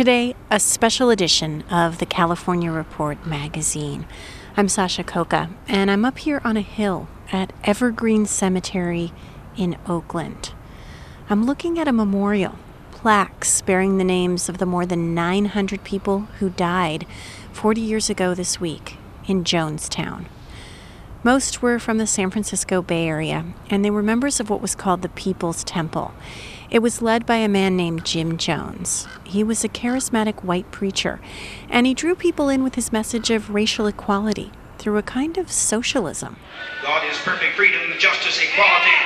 Today, a special edition of the California Report magazine. I'm Sasha Khokha, and I'm up here on a hill at Evergreen Cemetery in Oakland. I'm looking at a memorial, plaques bearing the names of the more than 900 people who died 40 years ago this week in Jonestown. Most were from the San Francisco Bay Area, and they were members of what was called the People's Temple. It was led by a man named Jim Jones. He was a charismatic white preacher, and he drew people in with his message of racial equality through a kind of socialism. God is perfect freedom, justice, equality,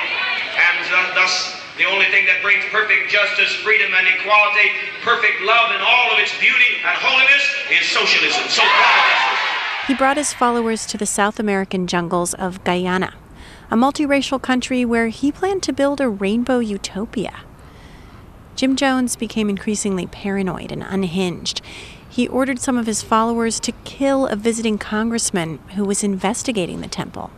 and thus the only thing that brings perfect justice, freedom, and equality, perfect love in all of its beauty and holiness is socialism. So he brought his followers to the South American jungles of Guyana, a multiracial country where he planned to build a rainbow utopia. Jim Jones became increasingly paranoid and unhinged. He ordered some of his followers to kill a visiting congressman who was investigating the temple.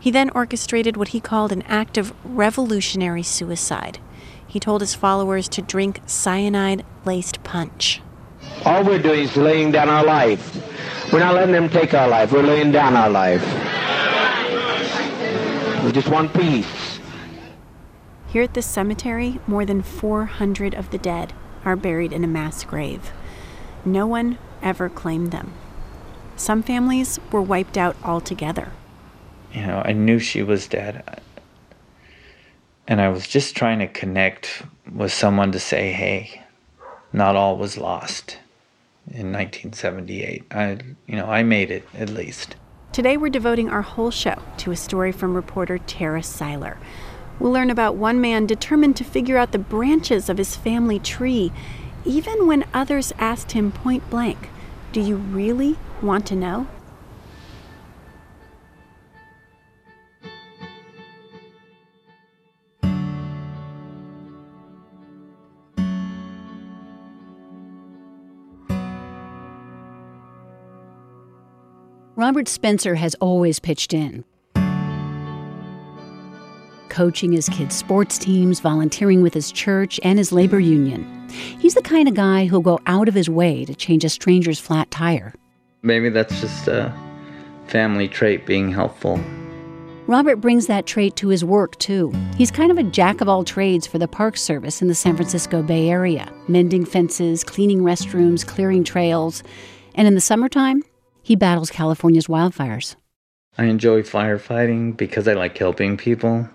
He then orchestrated what he called an act of revolutionary suicide. He told his followers to drink cyanide laced punch. All we're doing is laying down our life. We're not letting them take our life, we're laying down our life. We just want peace. Here at this cemetery, more than 400 of the dead are buried in a mass grave. No one ever claimed them. Some families were wiped out altogether. You know, I knew she was dead. And I was just trying to connect with someone to say, hey, not all was lost in 1978. I, you know, I made it at least. Today we're devoting our whole show to a story from reporter Tara Siler We'll learn about one man determined to figure out the branches of his family tree, even when others asked him point blank, Do you really want to know? Robert Spencer has always pitched in, coaching his kids' sports teams, volunteering with his church and his labor union. He's the kind of guy who'll go out of his way to change a stranger's flat tire. Maybe that's just a family trait being helpful. Robert brings that trait to his work, too. He's kind of a jack of all trades for the Park Service in the San Francisco Bay Area, mending fences, cleaning restrooms, clearing trails. And in the summertime, he battles California's wildfires. I enjoy firefighting because I like helping people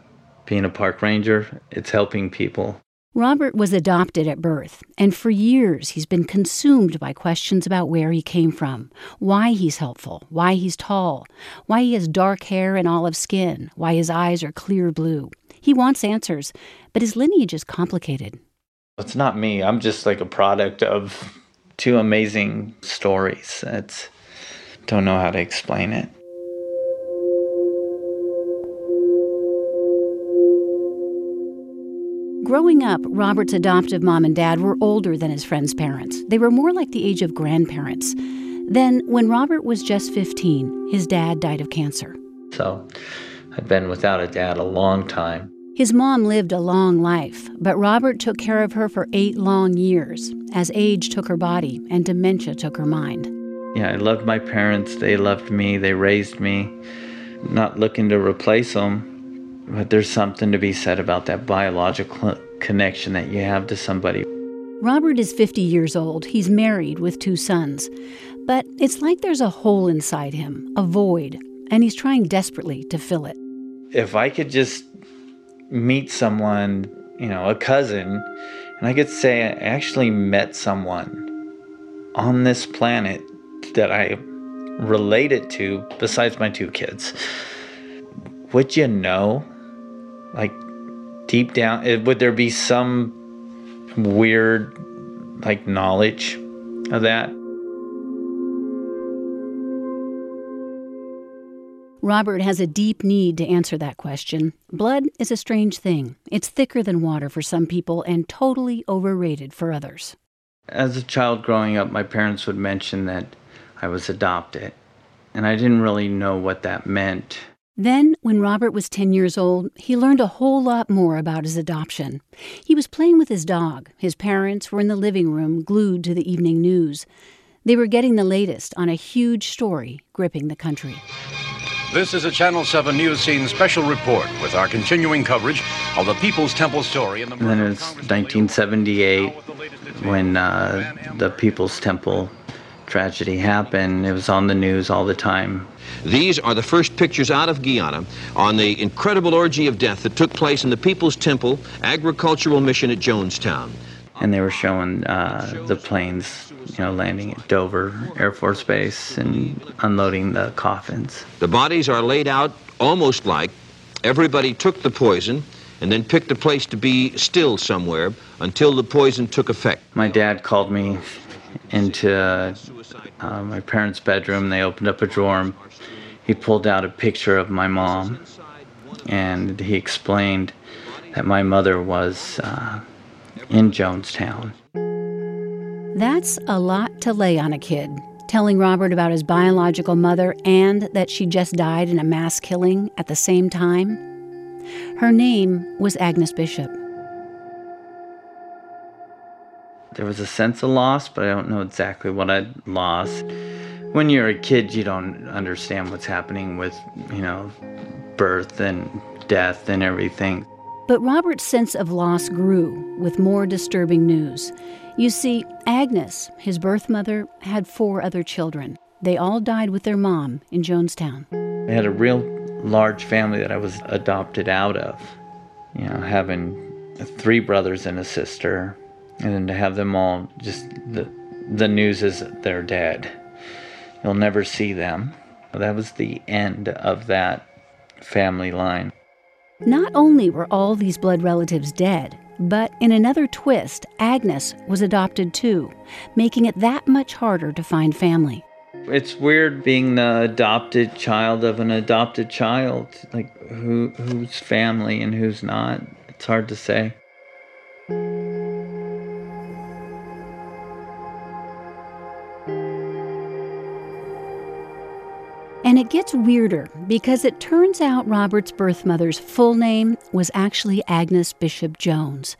being a park ranger, it's helping people. Robert was adopted at birth, and for years he's been consumed by questions about where he came from, why he's helpful, why he's tall, why he has dark hair and olive skin, why his eyes are clear blue. He wants answers, but his lineage is complicated. It's not me. I'm just like a product of two amazing stories. It's don't know how to explain it. Growing up, Robert's adoptive mom and dad were older than his friend's parents. They were more like the age of grandparents. Then, when Robert was just 15, his dad died of cancer. So, I've been without a dad a long time. His mom lived a long life, but Robert took care of her for eight long years as age took her body and dementia took her mind. Yeah, I loved my parents. They loved me. They raised me. Not looking to replace them, but there's something to be said about that biological connection that you have to somebody. Robert is 50 years old. He's married with two sons. But it's like there's a hole inside him, a void, and he's trying desperately to fill it. If I could just meet someone, you know, a cousin, and I could say I actually met someone on this planet that I related to besides my two kids, would you know? Like, deep down, eh, would there be some weird, like, knowledge of that? Robert has a deep need to answer that question. Blood is a strange thing. It's thicker than water for some people and totally overrated for others. As a child growing up, my parents would mention that I was adopted, and I didn't really know what that meant. Then, when Robert was 10 years old, he learned a whole lot more about his adoption. He was playing with his dog. His parents were in the living room, glued to the evening news. They were getting the latest on a huge story gripping the country. This is a Channel 7 News Scene special report with our continuing coverage of the People's Temple story. In the and then it was 1978 when uh, the People's Temple tragedy happened. It was on the news all the time. These are the first pictures out of Guyana on the incredible orgy of death that took place in the People's Temple Agricultural Mission at Jonestown. And they were showing uh, the planes you know, landing at Dover Air Force Base and unloading the coffins. The bodies are laid out almost like everybody took the poison and then picked a place to be still somewhere until the poison took effect. My dad called me into uh, my parents' bedroom. They opened up a drawer. And he pulled out a picture of my mom, and he explained that my mother was uh, in Jonestown. That's a lot to lay on a kid, telling Robert about his biological mother and that she just died in a mass killing at the same time. Her name was Agnes Bishop. There was a sense of loss, but I don't know exactly what I'd lost. When you're a kid, you don't understand what's happening with, you know, birth and death and everything. But Robert's sense of loss grew with more disturbing news. You see, Agnes, his birth mother, had four other children. They all died with their mom in Jonestown. I had a real large family that I was adopted out of. You know, having three brothers and a sister, and then to have them all just the the news is they're dead. You'll never see them. That was the end of that family line. Not only were all these blood relatives dead, but in another twist, Agnes was adopted too, making it that much harder to find family. It's weird being the adopted child of an adopted child. Like who who's family and who's not. It's hard to say. And it gets weirder because it turns out Robert's birth mother's full name was actually Agnes Bishop Jones.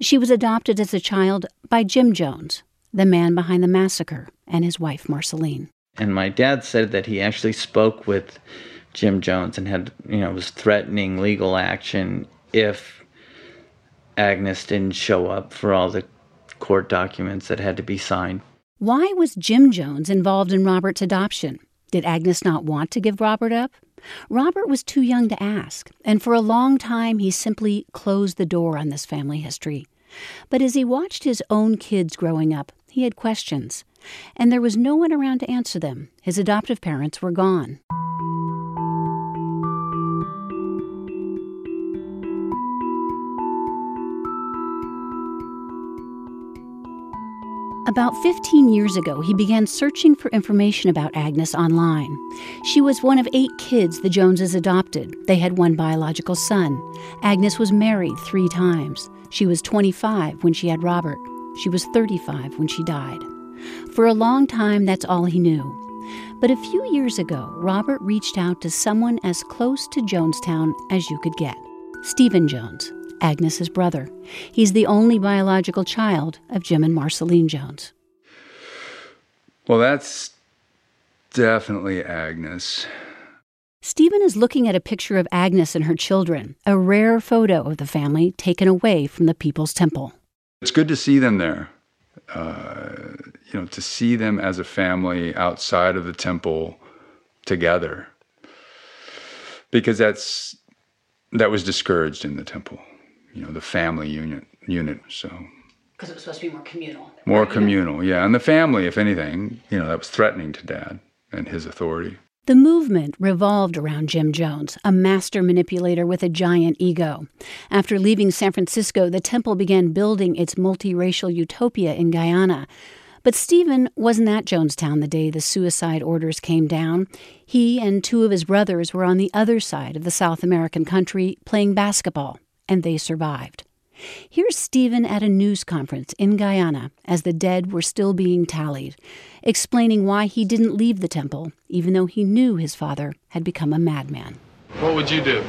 She was adopted as a child by Jim Jones, the man behind the massacre, and his wife Marceline. And my dad said that he actually spoke with Jim Jones and had, you know, was threatening legal action if Agnes didn't show up for all the court documents that had to be signed. Why was Jim Jones involved in Robert's adoption? Did Agnes not want to give Robert up? Robert was too young to ask, and for a long time he simply closed the door on this family history. But as he watched his own kids growing up, he had questions, and there was no one around to answer them. His adoptive parents were gone. About 15 years ago, he began searching for information about Agnes online. She was one of eight kids the Joneses adopted. They had one biological son. Agnes was married three times. She was 25 when she had Robert. She was 35 when she died. For a long time, that's all he knew. But a few years ago, Robert reached out to someone as close to Jonestown as you could get Stephen Jones. Agnes's brother. He's the only biological child of Jim and Marceline Jones. Well, that's definitely Agnes. Stephen is looking at a picture of Agnes and her children, a rare photo of the family taken away from the People's Temple. It's good to see them there. uh, you know, to see them as a family outside of the temple together, because that's that was discouraged in the temple. You know, the family unit unit. So because it was supposed to be more communal. More communal, yeah. And the family, if anything, you know, that was threatening to dad and his authority. The movement revolved around Jim Jones, a master manipulator with a giant ego. After leaving San Francisco, the temple began building its multiracial utopia in Guyana. But Stephen wasn't at Jonestown the day the suicide orders came down. He and two of his brothers were on the other side of the South American country playing basketball, and they survived. Here's Stephen at a news conference in Guyana as the dead were still being tallied, explaining why he didn't leave the temple, even though he knew his father had become a madman. What would you do?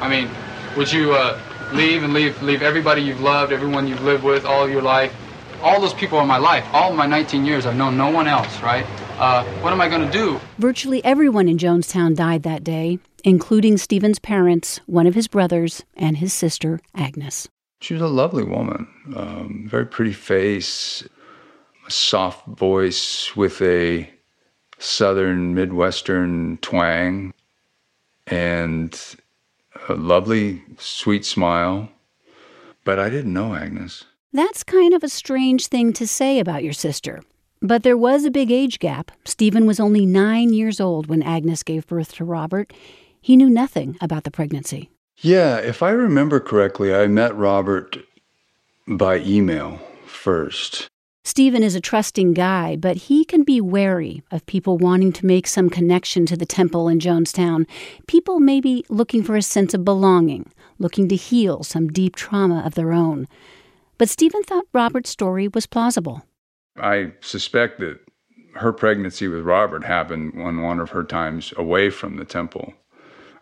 I mean, would you uh, leave and leave leave everybody you've loved, everyone you've lived with all your life? All those people in my life. All my 19 years, I've known no one else, right? Uh, what am I going to do? Virtually everyone in Jonestown died that day, including Stephen's parents, one of his brothers, and his sister, Agnes. She was a lovely woman, um, very pretty face, a soft voice with a southern Midwestern twang, and a lovely, sweet smile. But I didn't know Agnes. That's kind of a strange thing to say about your sister. But there was a big age gap. Stephen was only nine years old when Agnes gave birth to Robert. He knew nothing about the pregnancy. Yeah, if I remember correctly, I met Robert by email first. Stephen is a trusting guy, but he can be wary of people wanting to make some connection to the temple in Jonestown. People may be looking for a sense of belonging, looking to heal some deep trauma of their own. But Stephen thought Robert's story was plausible. I suspect that her pregnancy with Robert happened on one of her times away from the temple.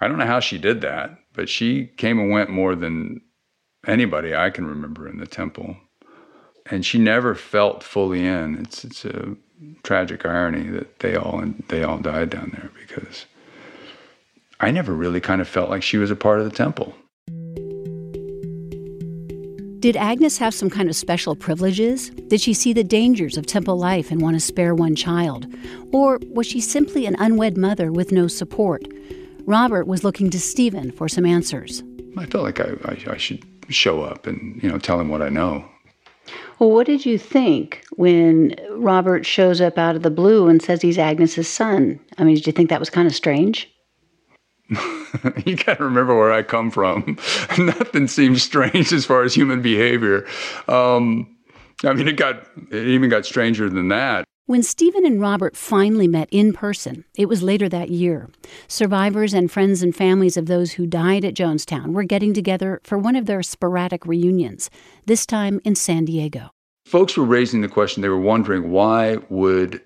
I don't know how she did that, but she came and went more than anybody I can remember in the temple. And she never felt fully in. It's it's a tragic irony that they all they all died down there because I never really kind of felt like she was a part of the temple. Did Agnes have some kind of special privileges? Did she see the dangers of temple life and want to spare one child? Or was she simply an unwed mother with no support? Robert was looking to Stephen for some answers. I felt like I, I, I should show up and you know tell him what I know. Well, what did you think when Robert shows up out of the blue and says he's Agnes's son? I mean, did you think that was kind of strange? you got to remember where I come from. Nothing seems strange as far as human behavior. Um, I mean, it got it even got stranger than that. When Stephen and Robert finally met in person, it was later that year. Survivors and friends and families of those who died at Jonestown were getting together for one of their sporadic reunions, this time in San Diego. Folks were raising the question, they were wondering why would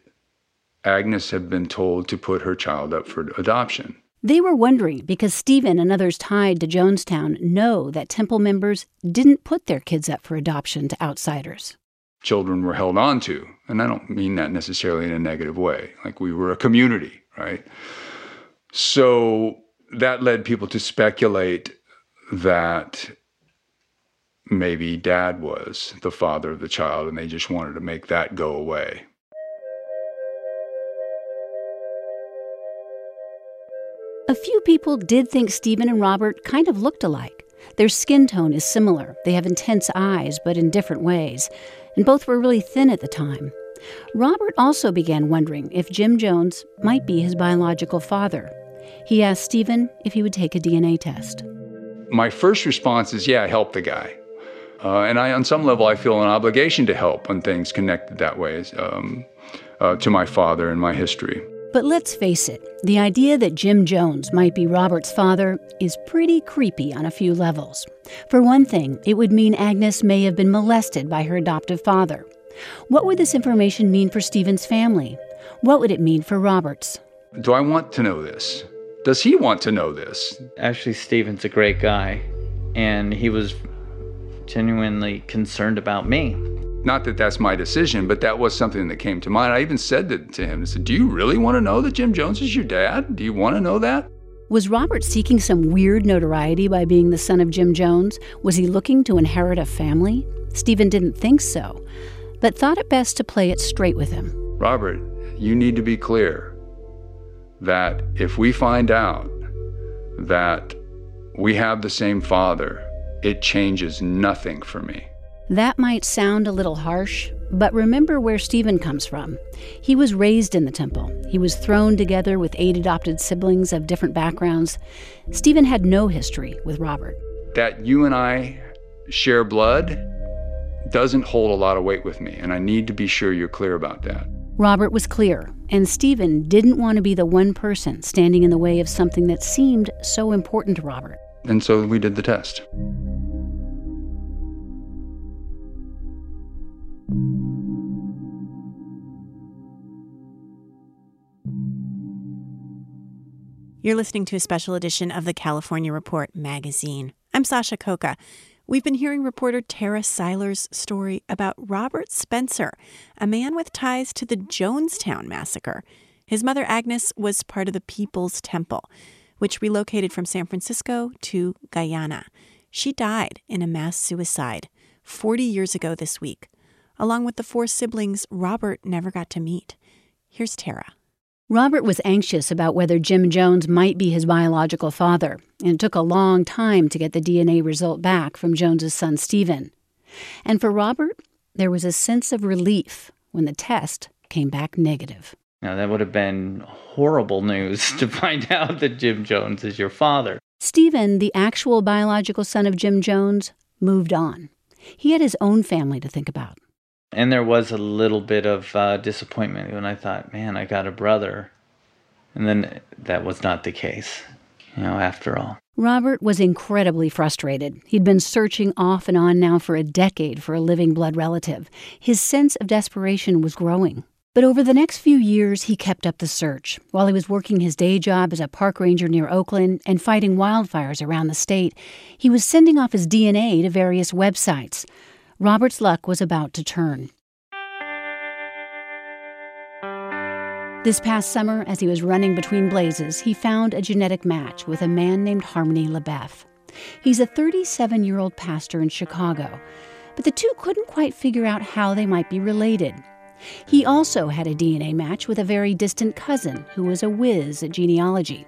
Agnes have been told to put her child up for adoption? They were wondering because Stephen and others tied to Jonestown know that temple members didn't put their kids up for adoption to outsiders children were held on to. And I don't mean that necessarily in a negative way. Like we were a community, right? So that led people to speculate that maybe dad was the father of the child and they just wanted to make that go away. A few people did think Stephen and Robert kind of looked alike. Their skin tone is similar. They have intense eyes, but in different ways and both were really thin at the time. Robert also began wondering if Jim Jones might be his biological father. He asked Stephen if he would take a DNA test. My first response is, yeah, help the guy. Uh, and I, on some level, I feel an obligation to help when things connected that way um, uh, to my father and my history. But let's face it, the idea that Jim Jones might be Robert's father is pretty creepy on a few levels. For one thing, it would mean Agnes may have been molested by her adoptive father. What would this information mean for Stephen's family? What would it mean for Robert's? Do I want to know this? Does he want to know this? Actually, Stephen's a great guy, and he was genuinely concerned about me. Not that that's my decision, but that was something that came to mind. I even said that to him. I said, Do you really want to know that Jim Jones is your dad? Do you want to know that? Was Robert seeking some weird notoriety by being the son of Jim Jones? Was he looking to inherit a family? Stephen didn't think so. but thought it best to play it straight with him. Robert, you need to be clear that if we find out that we have the same father, it changes nothing for me. That might sound a little harsh, but remember where Stephen comes from. He was raised in the temple. He was thrown together with eight adopted siblings of different backgrounds. Stephen had no history with Robert. That you and I share blood doesn't hold a lot of weight with me, and I need to be sure you're clear about that. Robert was clear, and Stephen didn't want to be the one person standing in the way of something that seemed so important to Robert. And so we did the test. You're listening to a special edition of the California Report magazine. I'm Sasha Khokha. We've been hearing reporter Tara Siler's story about Robert Spencer, a man with ties to the Jonestown massacre. His mother, Agnes, was part of the People's Temple, which relocated from San Francisco to Guyana. She died in a mass suicide 40 years ago this week, along with the four siblings Robert never got to meet. Here's Tara. Robert was anxious about whether Jim Jones might be his biological father, and it took a long time to get the DNA result back from Jones's son Stephen. And for Robert, there was a sense of relief when the test came back negative. Now, that would have been horrible news to find out that Jim Jones is your father. Stephen, the actual biological son of Jim Jones, moved on. He had his own family to think about. And there was a little bit of uh, disappointment when I thought, man, I got a brother. And then that was not the case, you know, after all. Robert was incredibly frustrated. He'd been searching off and on now for a decade for a living blood relative. His sense of desperation was growing. But over the next few years, he kept up the search. While he was working his day job as a park ranger near Oakland and fighting wildfires around the state, he was sending off his DNA to various websites. Robert's luck was about to turn. This past summer, as he was running between blazes, he found a genetic match with a man named Harmony LeBeff. He's a 37 year old pastor in Chicago, but the two couldn't quite figure out how they might be related. He also had a DNA match with a very distant cousin who was a whiz at genealogy.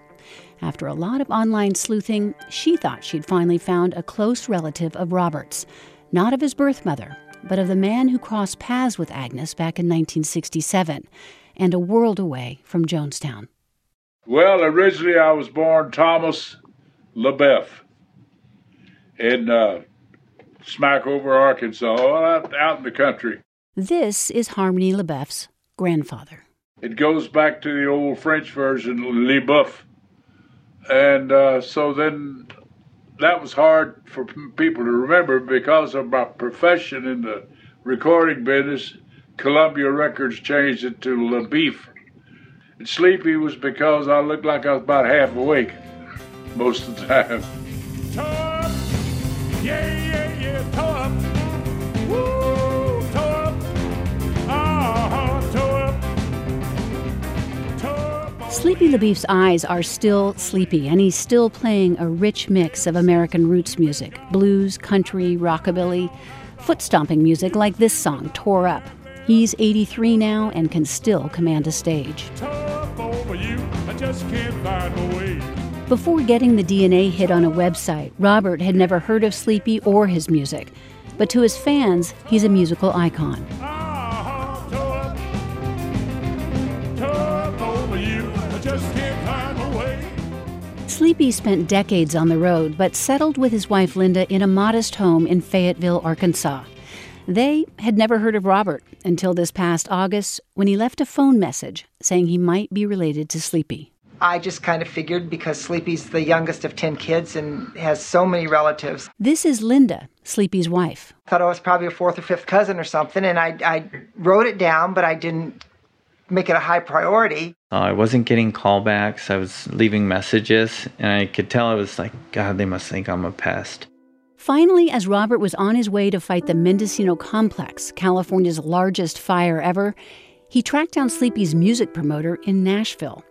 After a lot of online sleuthing, she thought she'd finally found a close relative of Robert's, not of his birth mother, but of the man who crossed paths with Agnes back in 1967 and a world away from Jonestown. Well, originally I was born Thomas LaBeff in uh, Smackover, Arkansas, out, out in the country. This is Harmony LeBeff's grandfather. It goes back to the old French version, LeBeuf. And uh, so then that was hard for people to remember because of my profession in the recording business. Columbia Records changed it to LaBeef. And sleepy was because I looked like I was about half awake most of the time. Yeah, yeah, yeah. Woo, Sleepy LaBeef's eyes are still sleepy, and he's still playing a rich mix of American roots music blues, country, rockabilly, foot stomping music like this song, Tore Up. He's 83 now and can still command a stage. Tough over you. I just can't find my way. Before getting the DNA hit on a website, Robert had never heard of Sleepy or his music. But to his fans, he's a musical icon. Sleepy spent decades on the road, but settled with his wife Linda in a modest home in Fayetteville, Arkansas. They had never heard of Robert until this past August when he left a phone message saying he might be related to Sleepy. I just kind of figured because Sleepy's the youngest of 10 kids and has so many relatives. This is Linda, Sleepy's wife. I Thought I was probably a fourth or fifth cousin or something, and I, I wrote it down, but I didn't make it a high priority. Uh, I wasn't getting callbacks. I was leaving messages, and I could tell I was like, God, they must think I'm a pest. Finally, as Robert was on his way to fight the Mendocino Complex, California's largest fire ever, he tracked down Sleepy's music promoter in Nashville.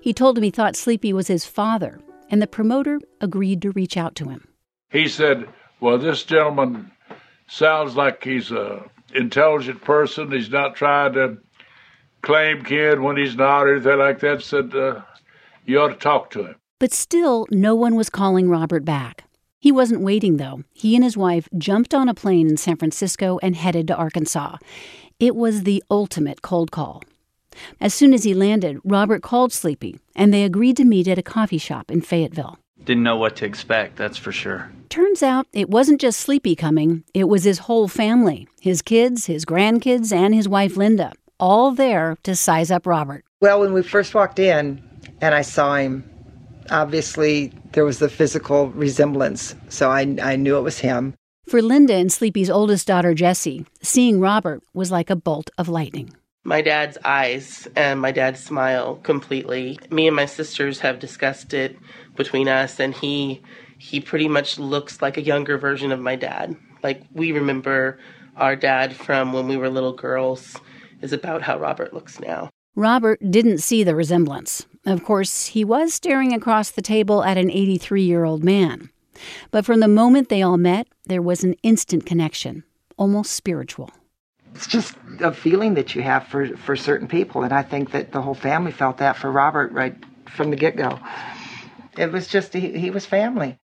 He told him he thought Sleepy was his father, and the promoter agreed to reach out to him. He said, Well, this gentleman sounds like he's a intelligent person. He's not trying to claim kid when he's not or anything like that. Said uh, you ought to talk to him. But still, no one was calling Robert back. He wasn't waiting, though. He and his wife jumped on a plane in San Francisco and headed to Arkansas. It was the ultimate cold call. As soon as he landed, Robert called Sleepy, and they agreed to meet at a coffee shop in Fayetteville. Didn't know what to expect, that's for sure. Turns out it wasn't just Sleepy coming, it was his whole family his kids, his grandkids, and his wife Linda, all there to size up Robert. Well, when we first walked in and I saw him, obviously there was the physical resemblance, so I, I knew it was him. For Linda and Sleepy's oldest daughter, Jessie, seeing Robert was like a bolt of lightning. My dad's eyes and my dad's smile completely. Me and my sisters have discussed it between us, and he he pretty much looks like a younger version of my dad. Like we remember our dad from when we were little girls is about how Robert looks now. Robert didn't see the resemblance. Of course, he was staring across the table at an 83 year old man. But from the moment they all met, there was an instant connection, almost spiritual. It's just a feeling that you have for, for certain people, and I think that the whole family felt that for Robert right from the get go. It was just, he, he was family.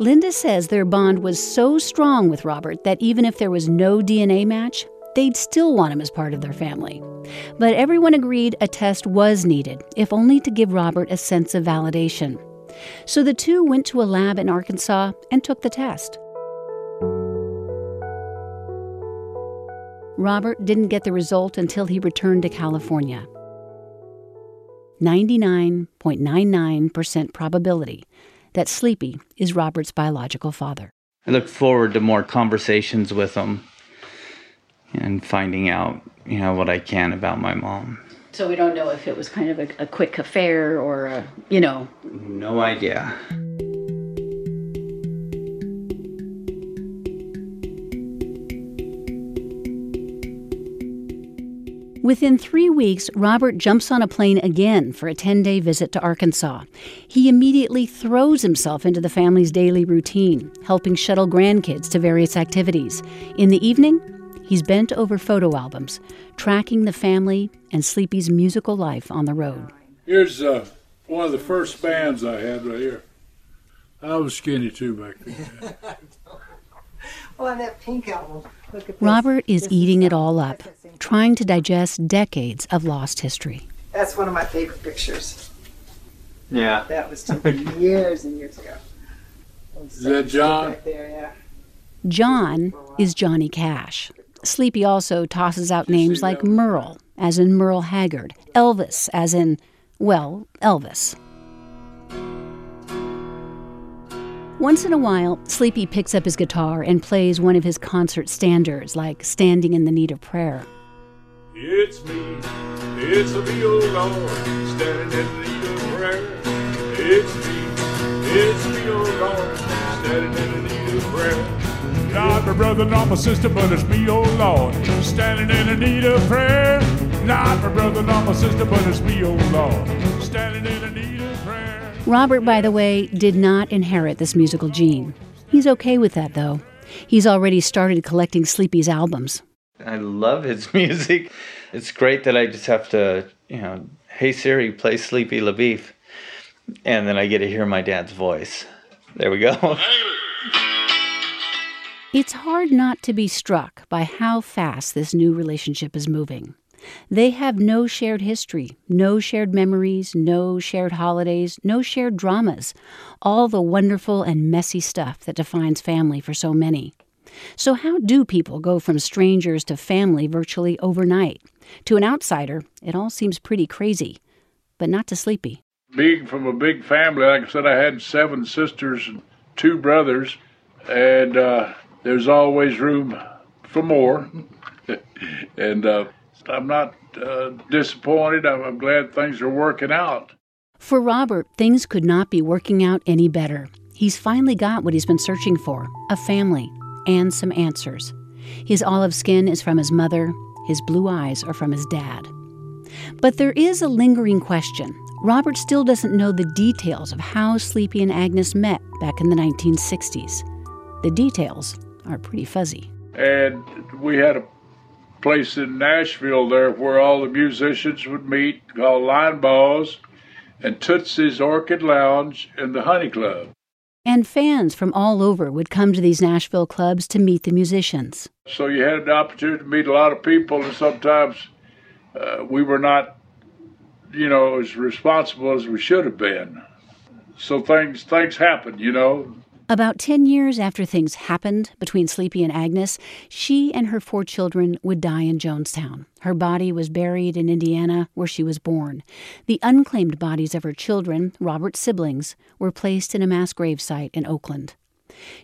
Linda says their bond was so strong with Robert that even if there was no DNA match, they'd still want him as part of their family. But everyone agreed a test was needed, if only to give Robert a sense of validation. So the two went to a lab in Arkansas and took the test. Robert didn't get the result until he returned to California. 99.99% probability that Sleepy is Robert's biological father. I look forward to more conversations with him and finding out, you know, what I can about my mom. So we don't know if it was kind of a, a quick affair or, a, you know. No idea. Within three weeks, Robert jumps on a plane again for a 10 day visit to Arkansas. He immediately throws himself into the family's daily routine, helping shuttle grandkids to various activities. In the evening, he's bent over photo albums, tracking the family and Sleepy's musical life on the road. Here's uh, one of the first bands I had right here. I was skinny too back then. Oh, well, on that pink album, look at this. Robert is eating it all up, trying to digest decades of lost history. That's one of my favorite pictures. Yeah. That was taken years and years ago. Is that John? Right there, yeah. John is Johnny Cash. Sleepy also tosses out names like Merle, as in Merle Haggard, Elvis, as in, well, Elvis. Once in a while, Sleepy picks up his guitar and plays one of his concert standards, like Standing in the Need of Prayer. It's me, it's me, oh Lord, standing in the need of prayer. It's me, it's me, oh Lord, standing in the need of prayer. Not my brother, not my sister, but it's me, oh Lord, standing in the need of prayer. Not my brother, not my sister, but it's me, oh Lord, standing in the need of prayer. Robert, by the way, did not inherit this musical gene. He's okay with that, though. He's already started collecting Sleepy's albums. I love his music. It's great that I just have to, you know, hey Siri, play Sleepy LaBeef. And then I get to hear my dad's voice. There we go. It's hard not to be struck by how fast this new relationship is moving. They have no shared history, no shared memories, no shared holidays, no shared dramas, all the wonderful and messy stuff that defines family for so many. So, how do people go from strangers to family virtually overnight? To an outsider, it all seems pretty crazy, but not to Sleepy. Being from a big family, like I said, I had seven sisters and two brothers, and uh, there's always room for more. and uh, I'm not uh, disappointed. I'm, I'm glad things are working out. For Robert, things could not be working out any better. He's finally got what he's been searching for a family and some answers. His olive skin is from his mother, his blue eyes are from his dad. But there is a lingering question. Robert still doesn't know the details of how Sleepy and Agnes met back in the 1960s. The details are pretty fuzzy. And we had a place in Nashville there where all the musicians would meet called Linebaugh's and Tootsie's Orchid Lounge and the Honey Club. And fans from all over would come to these Nashville clubs to meet the musicians. So you had the opportunity to meet a lot of people, and sometimes uh, we were not, you know, as responsible as we should have been. So things things happen, you know. About 10 years after things happened between Sleepy and Agnes, she and her four children would die in Jonestown. Her body was buried in Indiana, where she was born. The unclaimed bodies of her children, Robert's siblings, were placed in a mass gravesite in Oakland.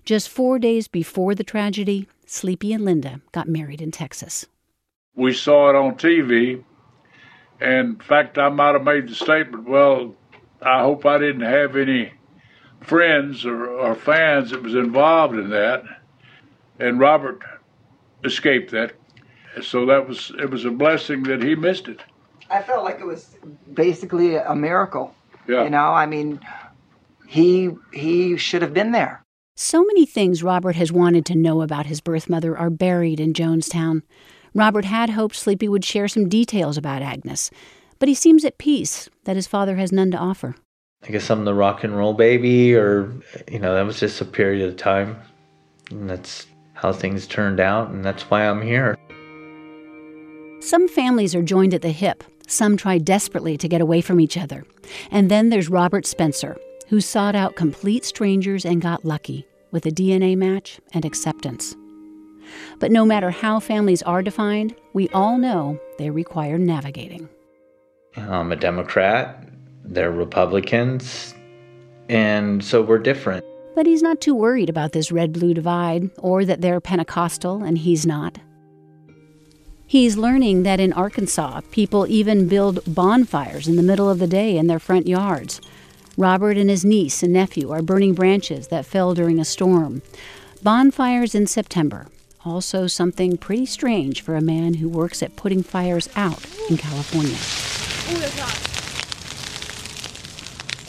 Just four days before the tragedy, Sleepy and Linda got married in Texas. We saw it on TV, and in fact, I might have made the statement, well, I hope I didn't have any friends or, or fans that was involved in that, and Robert escaped that. So that was it was a blessing that he missed it. I felt like it was basically a miracle. Yeah. You know, I mean, he he should have been there. So many things Robert has wanted to know about his birth mother are buried in Jonestown. Robert had hoped Sleepy would share some details about Agnes, but he seems at peace that his father has none to offer. I guess I'm the rock and roll baby, or, you know, that was just a period of time. And that's how things turned out, and that's why I'm here. Some families are joined at the hip. Some try desperately to get away from each other. And then there's Robert Spencer, who sought out complete strangers and got lucky with a DNA match and acceptance. But no matter how families are defined, we all know they require navigating. I'm a Democrat, they're Republicans, and so we're different. But he's not too worried about this red blue divide or that they're Pentecostal and he's not. He's learning that in Arkansas, people even build bonfires in the middle of the day in their front yards. Robert and his niece and nephew are burning branches that fell during a storm. Bonfires in September, also something pretty strange for a man who works at putting fires out in California.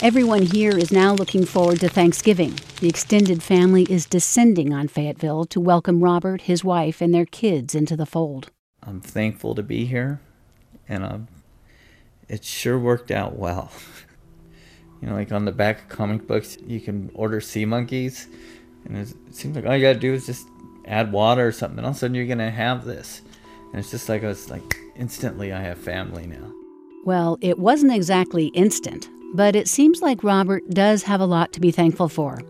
Everyone here is now looking forward to Thanksgiving. The extended family is descending on Fayetteville to welcome Robert, his wife, and their kids into the fold. I'm thankful to be here, and um, it sure worked out well. you know, like on the back of comic books, you can order sea monkeys, and it seems like all you gotta do is just add water or something, and all of a sudden you're gonna have this. And it's just like it's like instantly I have family now. Well, it wasn't exactly instant, but it seems like Robert does have a lot to be thankful for.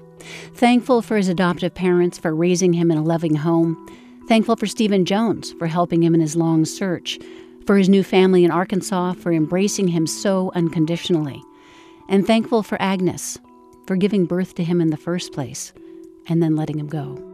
Thankful for his adoptive parents for raising him in a loving home. Thankful for Stephen Jones for helping him in his long search. For his new family in Arkansas for embracing him so unconditionally. And thankful for Agnes for giving birth to him in the first place and then letting him go.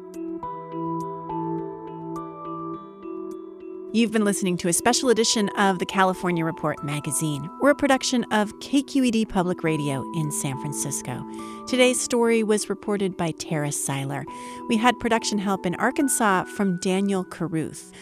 You've been listening to a special edition of the California Report magazine. We're a production of KQED Public Radio in San Francisco. Today's story was reported by Tara Siler. We had production help in Arkansas from Daniel Caruth.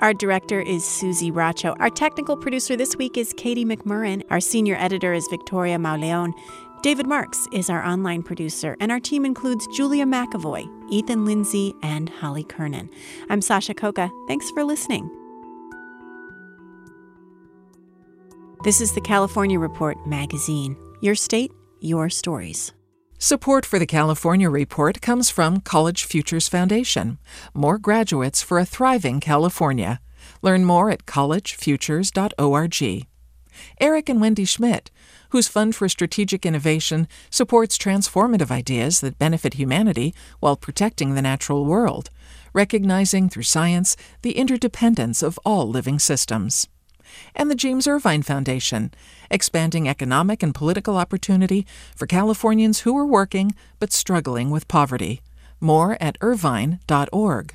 Our director is Susie Racho. Our technical producer this week is Katie McMurran. Our senior editor is Victoria Mauleon. David Marks is our online producer, and our team includes Julia McAvoy, Ethan Lindsey, and Holly Kernan. I'm Sasha Khokha. Thanks for listening. This is the California Report magazine. Your state, your stories. Support for the California Report comes from College Futures Foundation. More graduates for a thriving California. Learn more at collegefutures.org. Eric and Wendy Schmidt, whose Fund for Strategic Innovation supports transformative ideas that benefit humanity while protecting the natural world, recognizing through science the interdependence of all living systems. And the James Irvine Foundation, expanding economic and political opportunity for Californians who are working but struggling with poverty. More at irvine.org.